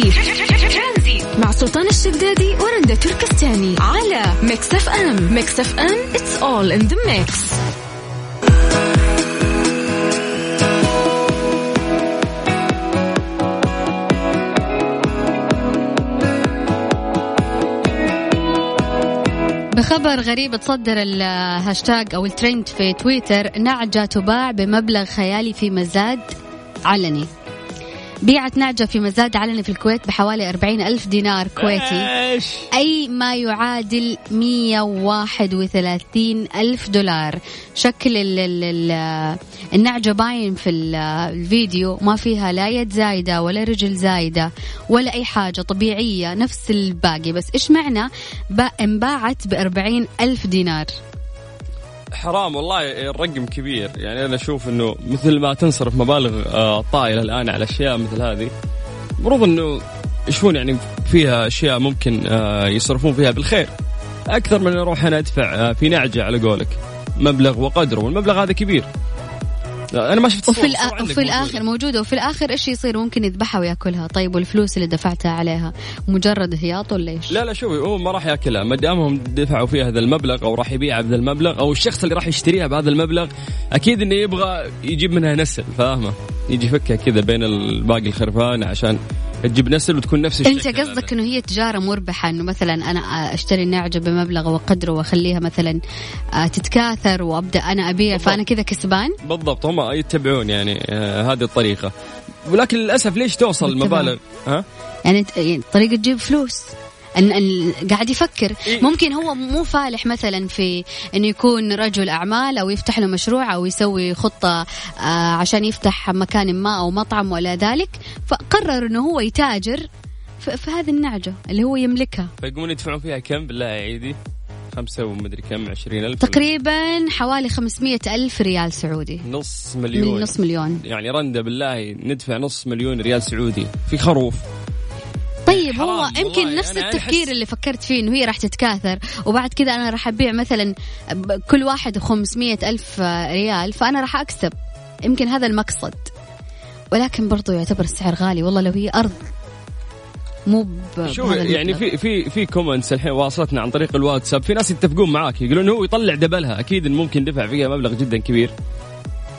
ترانزيت مع سلطان الشدادي ورندا تركستاني على Mix FM. Mix FM it's all in the mix. بخبر غريب تصدر الهاشتاج أو الترند في تويتر نعجة تباع بمبلغ خيالي في مزاد علني. بيعت نعجة في مزاد علني في الكويت بحوالي 40 ألف دينار كويتي. إيش؟ أي ما يعادل 131 ألف دولار. شكل ال ال ال النعجة باين في ال- الفيديو. ما فيها لا يد زايدة ولا رجل زايدة ولا أي حاجة طبيعية نفس الباقي. بس إيش معنى؟ با- انباعت ب 40 ألف دينار. حرام والله الرقم كبير. يعني أنا أشوف إنه مثل ما تنصرف مبالغ آه، طائلة الآن على أشياء مثل هذه المفروض إنه يشوفون يعني فيها أشياء ممكن آه، يصرفون فيها بالخير. أكثر من أروح أنا أدفع آه، في نعجة على قولك مبلغ وقدره والمبلغ هذا كبير. أنا ما شفت وفي, عندك وفي موجودة. الآخر موجودة. وفي الآخر إيش يصير؟ ممكن يذبحها ويأكلها. طيب والفلوس اللي دفعتها عليها مجرد هياط ولا إيش؟ لا لا شوفي هو ما راح يأكلها. ما دامهم دفعوا فيها هذا المبلغ أو راح يبيعها بهذا المبلغ أو الشخص اللي راح يشتريها بهذا المبلغ أكيد إنه يبغى يجيب منها نسل فاهمة؟ يجي يفكها كذا بين باقي الخرفان عشان تجيب نسل وتكون نفس الشكل انت قصدك إنه هي تجارة مربحة إنه مثلا أنا أشتري نعجه بمبلغ وقدره وأخليها مثلا آه، تتكاثر وأبدأ أنا أبيع بالضبط. فأنا كذا كسبان؟ بالضبط هم يتبعون يعني آه هذه الطريقة. ولكن للأسف ليش توصل. المبالغ؟ ها؟ يعني يعني طريقة تجيب فلوس. أن أن قاعد يفكر. إيه. ممكن هو مو فالح مثلا في إنه يكون رجل أعمال أو يفتح له مشروع أو يسوي خطة آه، عشان يفتح مكان ما أو مطعم ولا ذلك. فقرر إنه هو يتاجر في هذه النعجة اللي هو يملكها. فيقومون يدفعون فيها كم بالله يا عيدي؟ خمسة ومدري كم عشرين ألف. تقريبا حوالي 500 ألف ريال سعودي. نص من مليون. نص مليون. يعني رندا بالله ندفع نص مليون ريال سعودي. في خروف. طيب هو يمكن نفس أنا التفكير اللي فكرت فيه إنه هي راح تتكاثر وبعد كذا أنا راح أبيع مثلا كل واحد 500 ألف ريال فأنا راح أكسب. يمكن هذا المقصد. ولكن برضو يعتبر السعر غالي. والله لو هي أرض مو شوف بهذا يعني. في في في comments الحين واصلتنا عن طريق الواتساب. في ناس يتفقون معاك يقولون هو يطلع دبلها. أكيد إن ممكن دفع فيها مبلغ جدا كبير.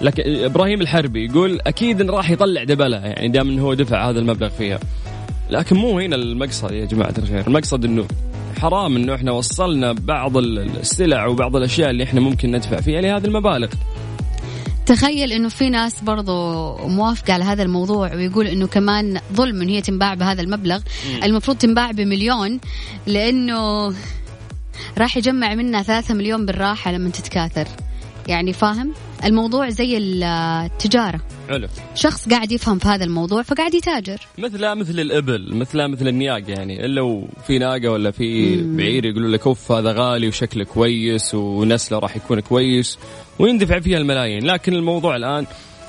لكن إبراهيم الحربي يقول أكيد إن راح يطلع دبلها يعني دام انه هو دفع هذا المبلغ فيها. لكن مو هنا المقصد يا جماعة الخير. المقصد إنه حرام إنه إحنا وصلنا بعض ال- السلع وبعض الأشياء اللي إحنا ممكن ندفع فيها لهذه المبالغ. تخيل إنه في ناس برضو موافقة على هذا الموضوع ويقول إنه كمان ظلم إن هي تنباع بهذا المبلغ. المفروض تنباع بمليون لأنه راح يجمع منها ثلاثة مليون بالراحة لما تتكاثر. يعني فاهم؟ الموضوع زي التجارة. حلو. شخص قاعد يفهم في هذا الموضوع فقاعد يتاجر. مثل مثل الإبل مثل مثل النياق يعني إلا وفي ناقة ولا في بعير يقولوا لك أوف هذا غالي وشكله كويس ونسلة راح يكون كويس ويندفع فيها الملايين. لكن الموضوع الآن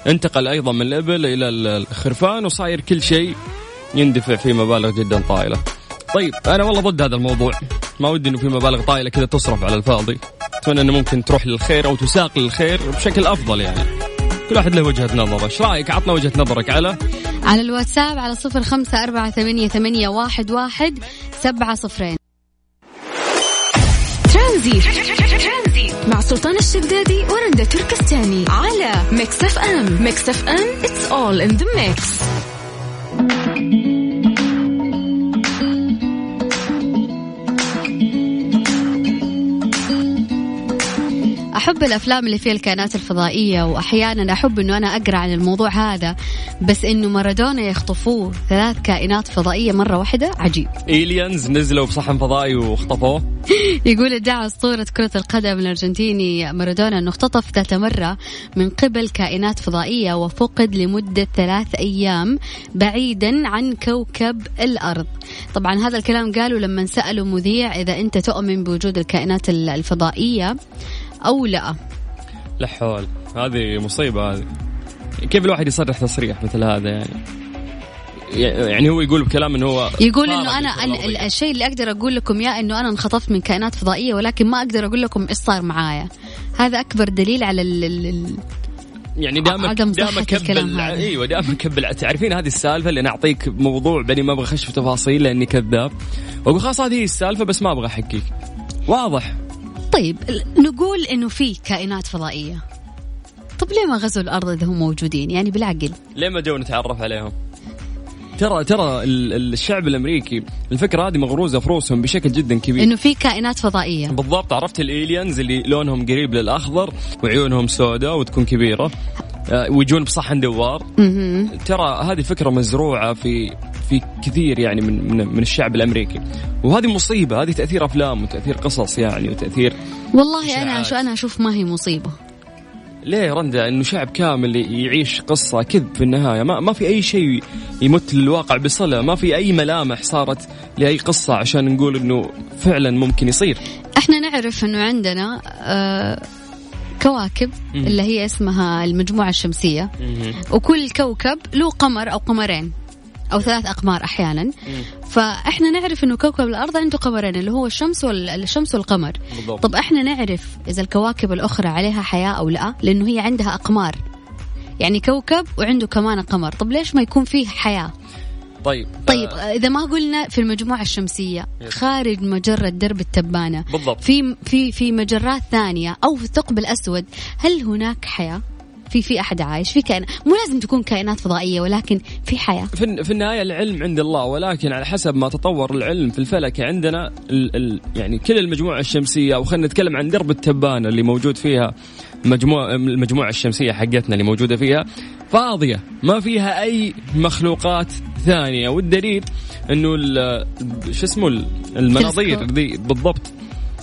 انتقل أيضا من الإبل إلى الخرفان وصاير كل شيء يندفع فيه مبالغ جدا طائله. طيب أنا والله ضد هذا الموضوع. ما ودي إنه في مبالغ طائله كذا تصرف على الفاضي. أتمنى إنه ممكن تروح للخير أو تساق للخير بشكل أفضل يعني. كل واحد له وجهة نظره. إيش رأيك؟ عطنا وجهة نظرك على على الواتساب على صفر خمسة أربعة ثمانية, ثمانية واحد, واحد سبعة صفرين. ترانزيت مع سلطان الشدادي ورندا تركستاني على Mix FM. Mix FM it's all in the mix. أحب الأفلام اللي فيها الكائنات الفضائية وأحيانا أحب إنه أنا أقرأ عن الموضوع هذا بس إنه مارادونا يخطفوه ثلاث كائنات فضائية مرة واحدة؟ عجيب. ايليانز نزلوا بصحن فضائي واخطفوه. يقول ادعى أسطورة كرة القدم الأرجنتيني مارادونا أنه اختطف ذات مرة من قبل كائنات فضائية وفقد لمدة ثلاث أيام بعيدا عن كوكب الأرض. طبعا هذا الكلام قالوا لما سألوا مذيع إذا أنت تؤمن بوجود الكائنات الفضائية. أو لا؟ لا حول. هذه مصيبة هذه. كيف الواحد يصرح تصريح مثل هذا يعني؟ يعني هو يقول بكلام إنه هو يقول إنه أنا. الشيء اللي أقدر أقول لكم يا إنه أنا انخطفت من كائنات فضائية ولكن ما أقدر أقول لكم إيش صار معايا. هذا أكبر دليل على ال ال يعني دائما عدم دائما هذا. أيوه دائما كبل. تعرفين هذه السالفة؟ اللي أنا أعطيك موضوع بعدين ما أبغى أخش في تفاصيل لأني كذاب. وأقول خلاص هذه السالفة بس ما أبغى أحكيك. واضح. طيب نقول إنه في كائنات فضائية. طب ليه ما غزوا الأرض إذا هم موجودين؟ يعني بالعقل. ليه ما جو نتعرف عليهم؟ ترى ترى ال- الشعب الأمريكي الفكرة هذه مغروزة في روسهم بشكل جدا كبير. إنه في كائنات فضائية. بالضبط عرفت الالينز اللي لونهم قريب للأخضر وعيونهم سوداء وتكون كبيرة آه، ويجون بصحن دوار. ترى هذه فكرة مزروعة في في كثير يعني من من, من الشعب الأمريكي. وهذه مصيبة هذه تأثير أفلام وتأثير قصص يعني وتأثير والله أنا. شو أنا أشوف ما هي مصيبة. ليه رندا؟ إنه شعب كامل يعيش قصة كذب في النهاية. ما ما في أي شيء يمت للواقع بصلة. ما في أي ملامح صارت لأي قصة عشان نقول إنه فعلا ممكن يصير. إحنا نعرف إنه عندنا آه كواكب. اللي هي اسمها المجموعة الشمسية. وكل كوكب له قمر أو قمرين. أو ثلاث أقمار أحيانا. فإحنا نعرف إنه كوكب الأرض عنده قمرين اللي هو الشمس والشمس والقمر. بالضبط. طب إحنا نعرف إذا الكواكب الأخرى عليها حياة أو لا؟ لأنه هي عندها أقمار. يعني كوكب وعنده كمان قمر. طب ليش ما يكون فيه حياة؟ طيب طيب آه. إذا ما قلنا في المجموعة الشمسية يس. خارج مجرة درب التبانة بالضبط. في في في مجرات ثانية أو في الثقب الأسود هل هناك حياة؟ في في أحد عايش في كائن مو لازم تكون كائنات فضائية ولكن في حياة في, في النهاية العلم عند الله ولكن على حسب ما تطور العلم في الفلك عندنا ال ال يعني كل المجموعة الشمسية أو خلينا نتكلم عن درب التبانة اللي موجود فيها مجموعة المجموعة الشمسية حقتنا اللي موجودة فيها فاضية ما فيها أي مخلوقات ثانية والدليل ال- شو اسمه ال- المناظير. ذي بالضبط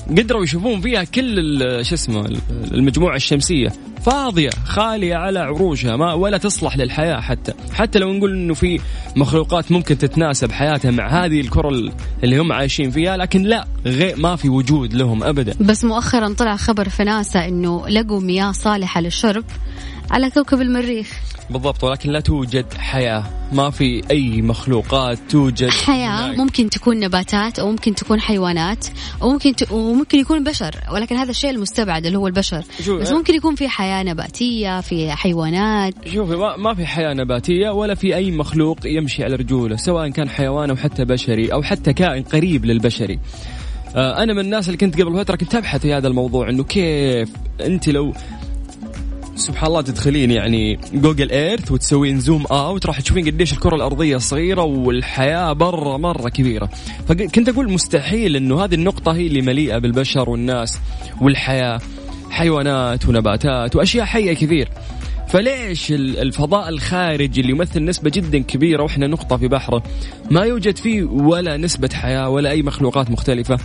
قدروا يشوفون فيها كل شو اسمه ال- المجموعة الشمسية. فاضية خالية على عروشها ما ولا تصلح للحياة حتى. حتى لو نقول إنه في مخلوقات ممكن تتناسب حياتها مع هذه الكرة ال- اللي هم عايشين فيها لكن لا غير ما في وجود لهم ابدا. بس مؤخرا طلع خبر في ناسا إنه لقوا مياه صالحة للشرب على كوكب المريخ. بالضبط ولكن لا توجد حياة. ما في أي مخلوقات توجد حياة هناك. ممكن تكون نباتات أو ممكن تكون حيوانات أو ممكن ت... وممكن يكون بشر ولكن هذا الشيء المستبعد اللي هو البشر. بس ممكن يكون في حياة نباتية في حيوانات. شوفي ما, ما في حياة نباتية ولا في أي مخلوق يمشي على رجوله سواء كان حيوان أو حتى بشري أو حتى كائن قريب للبشري. آه، أنا من الناس اللي كنت قبل فترة كنت أبحث في هذا الموضوع إنه كيف أنت لو سبحان الله تدخلين يعني Google Earth وتسوين zoom out راح تشوفين قديش الكرة الأرضية صغيرة والحياة برا مرة كبيرة. فكنت أقول مستحيل إنه هذه النقطة هي اللي مليئة بالبشر والناس والحياة حيوانات ونباتات وأشياء حية كثير. فليش ال- الفضاء الخارجي اللي يمثل نسبة جدا كبيرة وإحنا نقطة في بحره ما يوجد فيه ولا نسبة حياة ولا أي مخلوقات مختلفة؟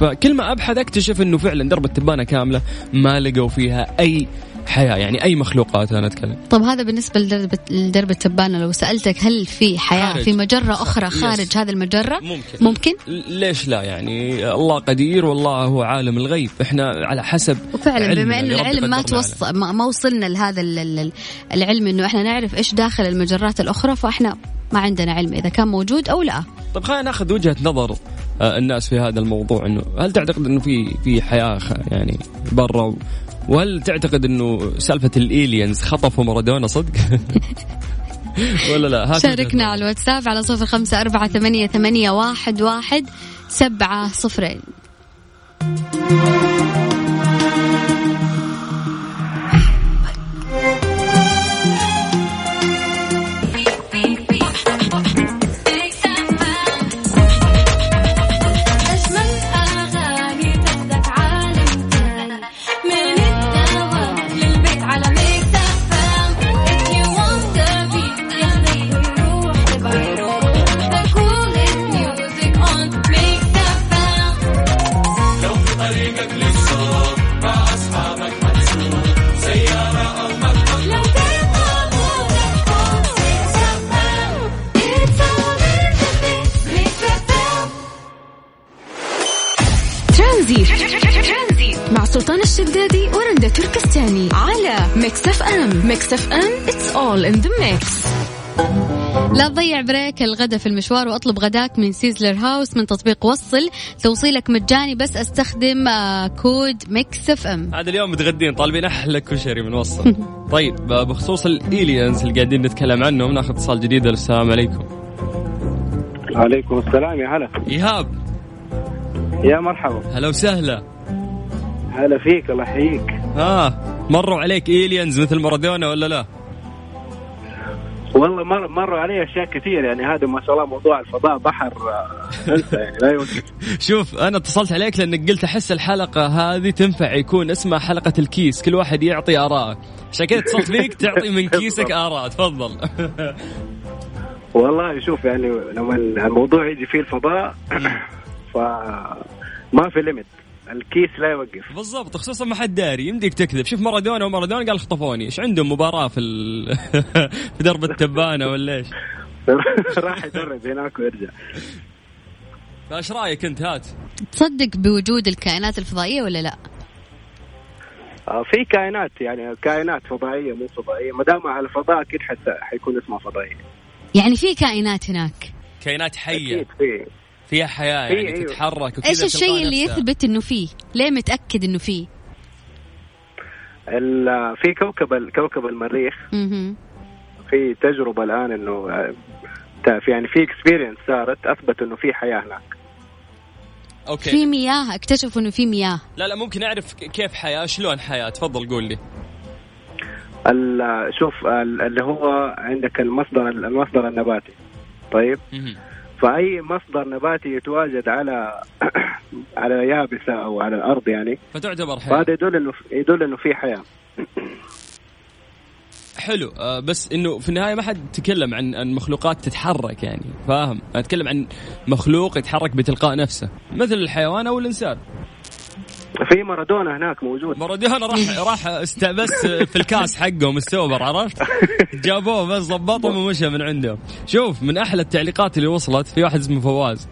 فكل ما أبحث أكتشف إنه فعلا درب التبانة كاملة ما لقوا فيها أي حياة يعني أي مخلوقات أنا أتكلم. طب هذا بالنسبة لدرب, لدرب التبانة لو سألتك هل في حياة خارج. في مجرة أخرى يس. خارج هذه المجرة؟ ممكن. ممكن؟ ليش لا؟ يعني الله قدير والله هو عالم الغيب. إحنا على حسب وفعلا بما انه ربي العلم ما توصل ما ما وصلنا لهذا ال- ال- العلم إنه إحنا نعرف إيش داخل المجرات الأخرى فإحنا ما عندنا علم إذا كان موجود أو لا طيب خلينا ناخذ وجهة نظر آه، الناس في هذا الموضوع إنه هل تعتقد إنه في في حياة يعني برا وهل تعتقد إنه سالفة الالينز خطفوا مارادونا صدق؟ ولا لا؟ وجهة شاركنا. على الواتساب على صفر خمسة أربعة ثمانية, ثمانية واحد, واحد سبعة صفرين FM Mix it's all in the mix. لا تضيع break الغداء في المشوار وأطلب غداك من سيزلر هاوس من تطبيق وصل. توصيلك مجاني بس أستخدم آه، code Mix FM. هذا اليوم متغدين طالبين أحلى كشري من وصل طيب آه، بخصوص ال aliens اللي قاعدين نتكلم عنهم ناخذ اتصال جديد السلام عليكم. عليكم السلام يا هلا. إيهاب. يا مرحبا. هلا وسهلا. هلا فيك الله يحييك. ها مروا عليك aliens مثل مارادونا ولا لا؟ والله مر مروا علي أشياء كثير يعني هذا ما شاء الله موضوع الفضاء بحر يعني لا يوقف شوف أنا اتصلت عليك لأنك قلت أحس الحلقة هذه تنفع يكون اسمها حلقة الكيس كل واحد يعطي اراءه عشان كذا اتصلت فيك تعطي من كيسك آراء تفضل. والله شوف يعني لما الموضوع يجي فيه الفضاء فما في limit الكيس لا يوقف. بالضبط خصوصا ما حد داري يمديك تكذب. شوف مارادونا ومارادونا قال خطفوني. إيش عندهم مباراة في ال... في درب التبانة ولا إيش؟ راح يدرب هناك ويرجع. فايش رأيك أنت؟ هات. تصدق بوجود الكائنات الفضائية ولا لا؟ آه، في كائنات يعني كائنات فضائية مو فضائية. ما دام على الفضاء أكيد حيكون اسمها فضائيه يعني في كائنات هناك. كائنات حية. أكيد في. فيها حياة في- يعني أيوه. تتحرك وكذا إيش الشيء اللي نفسها. يثبت إنه فيه؟ ليه متأكد إنه فيه؟ ال- في كوكب كوكب المريخ. في تجربة الآن إنه آه، يعني في experience صارت أثبت إنه في حياة هناك. أوكي. في مياه؟ اكتشفوا إنه في مياه. لا لا ممكن أعرف كيف حياة شلون حياة؟ تفضل قول لي. ال- شوف ال- اللي هو عندك المصدر المصدر النباتي. طيب. فأي مصدر نباتي يتواجد على على يابسة أو على الأرض يعني فتعتبر حياة. فهذا يدل إنه يدل إنه في حياة. حلو. آه بس إنه في النهاية ما حد تكلم عن عن مخلوقات تتحرك يعني فاهم؟ أنا أتكلم عن مخلوق يتحرك بتلقاء نفسه مثل الحيوان أو الإنسان. في مارادونا هناك موجود. مارادونا راح راح استبس في الكاس حقهم السوبر عرفت؟ جابوه بس ضبطهم ومشى من عندهم شوف من أحلى التعليقات اللي وصلت في واحد اسمه فواز.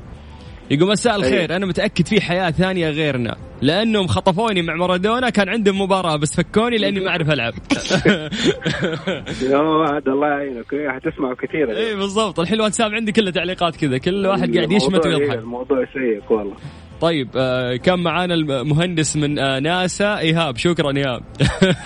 يقول مساء الخير أنا متأكد في حياة ثانية غيرنا لأنهم خطفوني مع مارادونا كان عندهم مباراة بس فكوني لأني ما أعرف ألعب. يا هذا الله يعينك. إيه، حتسمعوا كثير اي بالضبط. الحين الواتساب عندي كله تعليقات كذا كل واحد قاعد يشمت ويضحك. الموضوع سيء والله. طيب آه كان معانا المهندس من آه ناسا. إيهاب شكرا إيهاب.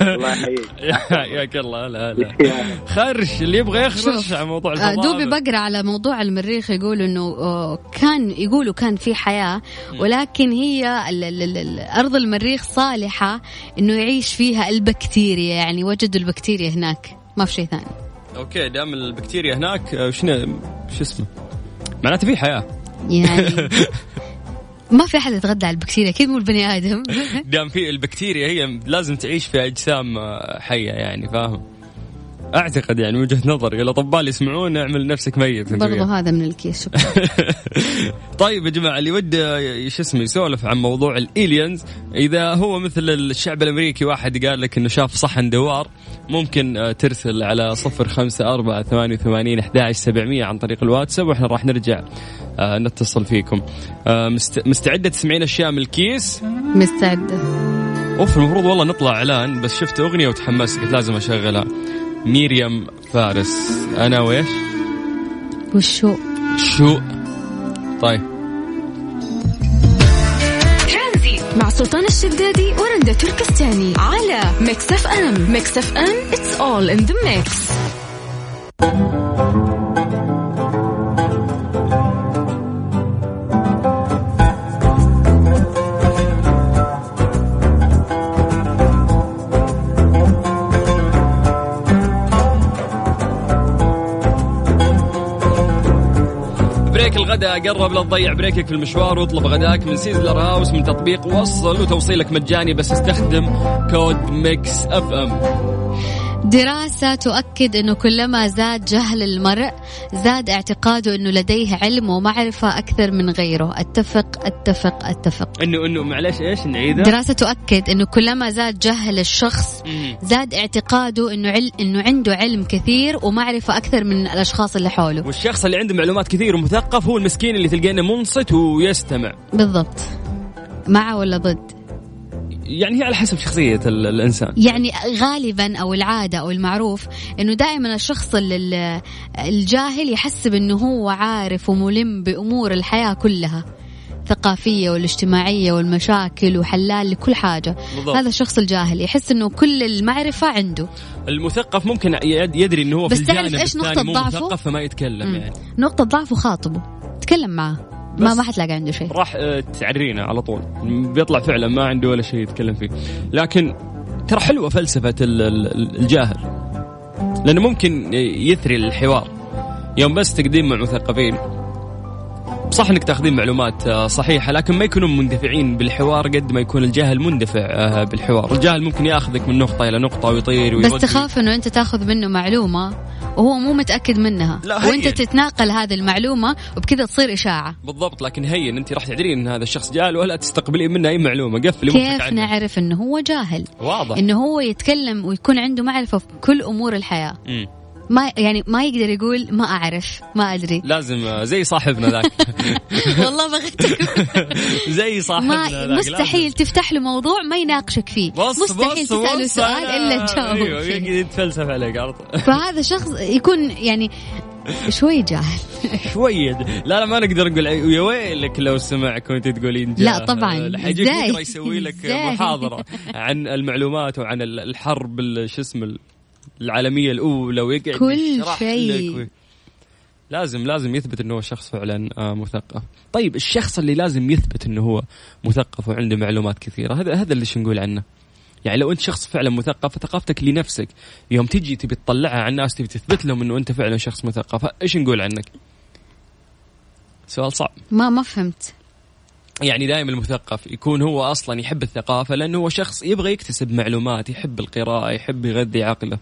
الله يحييك. حياك الله. هلا هلا يا- خرش اللي يبغى يخرش على موضوع آه، الفضاء. دوبي بقرأ على موضوع المريخ يقول إنه كان يقولوا كان في حياة ولكن هي ال- ال- ال- ال- أرض المريخ صالحة إنه يعيش فيها البكتيريا يعني وجدوا البكتيريا هناك. ما في شيء ثاني. أوكي دام البكتيريا هناك شنو شو اسمه؟ معناته في حياة. يعني ما في أحد يتغدى على البكتيريا أكيد مو البني آدم؟ دام في البكتيريا هي لازم تعيش في أجسام آه، حية يعني فاهم؟ أعتقد يعني وجهة نظري الاطباء اللي يسمعون اعمل نفسك ميت برضو. هذا من الكيس شكرا. طيب يا جماعة اللي وده شو اسمه يسولف عن موضوع الالينز إذا هو مثل الشعب الأمريكي واحد قال لك إنه شاف صحن دوار ممكن آه، ترسل على صفر خمسة أربعة ثمانية وثمانين أحد سبعمية عن طريق الواتساب وإحنا راح نرجع آه، نتصل فيكم. آه، مست- مستعدة تسمعين أشياء من الكيس؟ مستعدة. أوف المفروض والله نطلع إعلان بس شفت أغنية وتحمست قلت لازم أشغلها. ميريام فارس. أنا وإيش؟ وشو؟ شو؟ طيب. مع سلطان الشدادي ورندا تركستاني على Mix FM. Mix FM it's all in the mix. break الغداء. قرب لا تضيع break ك في المشوار واطلب غداك من سيزلر هاوس من تطبيق وصل وتوصيلك مجاني بس استخدم code Mix FM. دراسة تؤكد أنه كلما زاد جهل المرء زاد اعتقاده أنه لديه علم ومعرفة أكثر من غيره. أتفق أتفق أتفق. إنه إنه معلش إيش نعيدها؟ دراسة تؤكد أنه كلما زاد جهل الشخص. زاد اعتقاده أنه عل... أنه عنده علم كثير ومعرفة أكثر من الأشخاص اللي حوله. والشخص اللي عنده معلومات كثير ومثقف هو المسكين اللي تلقينه منصت ويستمع. بالضبط. مع ولا ضد؟ يعني هي على حسب شخصية ال- الإنسان يعني غالبا أو العادة أو المعروف إنه دائما الشخص ال- ال- الجاهل يحسب انه هو عارف وملم بأمور الحياة كلها الثقافية والاجتماعية والمشاكل وحلال لكل حاجة بالضبط. هذا الشخص الجاهل يحس إنه كل المعرفة عنده المثقف ممكن يد- يدري إنه هو بس في تعرف الجانب إيش نقطة ضعفه؟ فما يتكلم مم. يعني نقطة ضعفه خاطبه تكلم معاه ما ما حتلاقي عنده شيء. راح آه، تعرينا على طول. بيطلع فعلا ما عنده ولا شيء يتكلم فيه. لكن ترى حلوة فلسفة ال- ال- الجاهل. لأنه ممكن يثري الحوار. يوم بس تقديم مع مثقفين صح انك تاخذين معلومات آه، صحيحة لكن ما يكونون مندفعين بالحوار قد ما يكون الجاهل مندفع آه، بالحوار، الجاهل ممكن ياخذك من نقطة إلى نقطة ويطير بس ويرد تخاف إنه أنت تاخذ منه معلومة وهو مو متأكد منها. لا،. وأنت تتناقل هذه المعلومة وبكذا تصير إشاعة. بالضبط لكن هين أنت راح تدرين إن هذا الشخص جاهل ولا تستقبلين منه أي معلومة. قفلي كيف عنه. نعرف إنه هو جاهل؟ واضح. إنه هو يتكلم ويكون عنده معرفة في كل أمور الحياة. مم. ما يعني ما يقدر يقول ما أعرف ما أدري. لازم آه، زي صاحبنا ذاك. والله بغيتك زي صاحبنا ذاك مستحيل تفتح له موضوع ما يناقشك فيه. بص مستحيل بص. تسأله بص سؤال إلا تجاوب أيوه فيه. يقعد يتفلسف عليك عرض فهذا شخص يكون يعني شوي جاهل. شوية لا لا ما نقدر نقول يا ويلك لو سمعك وأنت تقولين لا جاهل. طبعاً. حيجيك يسوي لك إزاي؟ محاضرة عن المعلومات وعن ال- الحرب ال- شو اسمه العالمية الأولى ويقعد كل شيء. لازم لازم يثبت إنه هو شخص فعلا آه، مثقف. طيب الشخص اللي لازم يثبت إنه هو مثقف وعنده معلومات كثيرة هذا هذا اللي نقول عنه. يعني لو أنت شخص فعلا مثقف فثقافتك لنفسك يوم تجي تبي تطلعها على الناس تبي تثبت لهم إنه أنت فعلا شخص مثقف إيش نقول عنك؟ سؤال صعب ما ما فهمت يعني دائما المثقف يكون هو أصلا يحب الثقافة لأنه هو شخص يبغى يكتسب معلومات يحب القراءة يحب يغذي عقله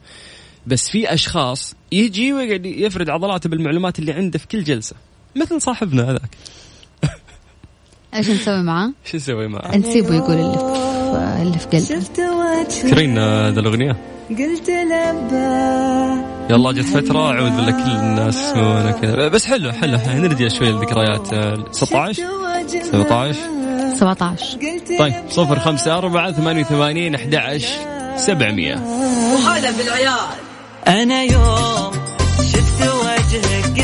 بس في أشخاص يجي ويقعد يفرد عضلاته بالمعلومات اللي عنده في كل جلسة مثل صاحبنا هذاك إيش نسوي معاه؟ شو نسوي معه؟ نسيبه يقول اللي في اللي في قلبه تذكرين هذا الأغنية؟ قلت لبى يلا جت فترة أعوذ بالله كل الناس يسمعونها كذا. بس حلو حلو. نرجع شوي للذكريات. آه، 16 17 17 قلت طيب صفر خمسة أربعة ثمانية وثمانين أحد سبعمية. أنا يوم شفت وجهك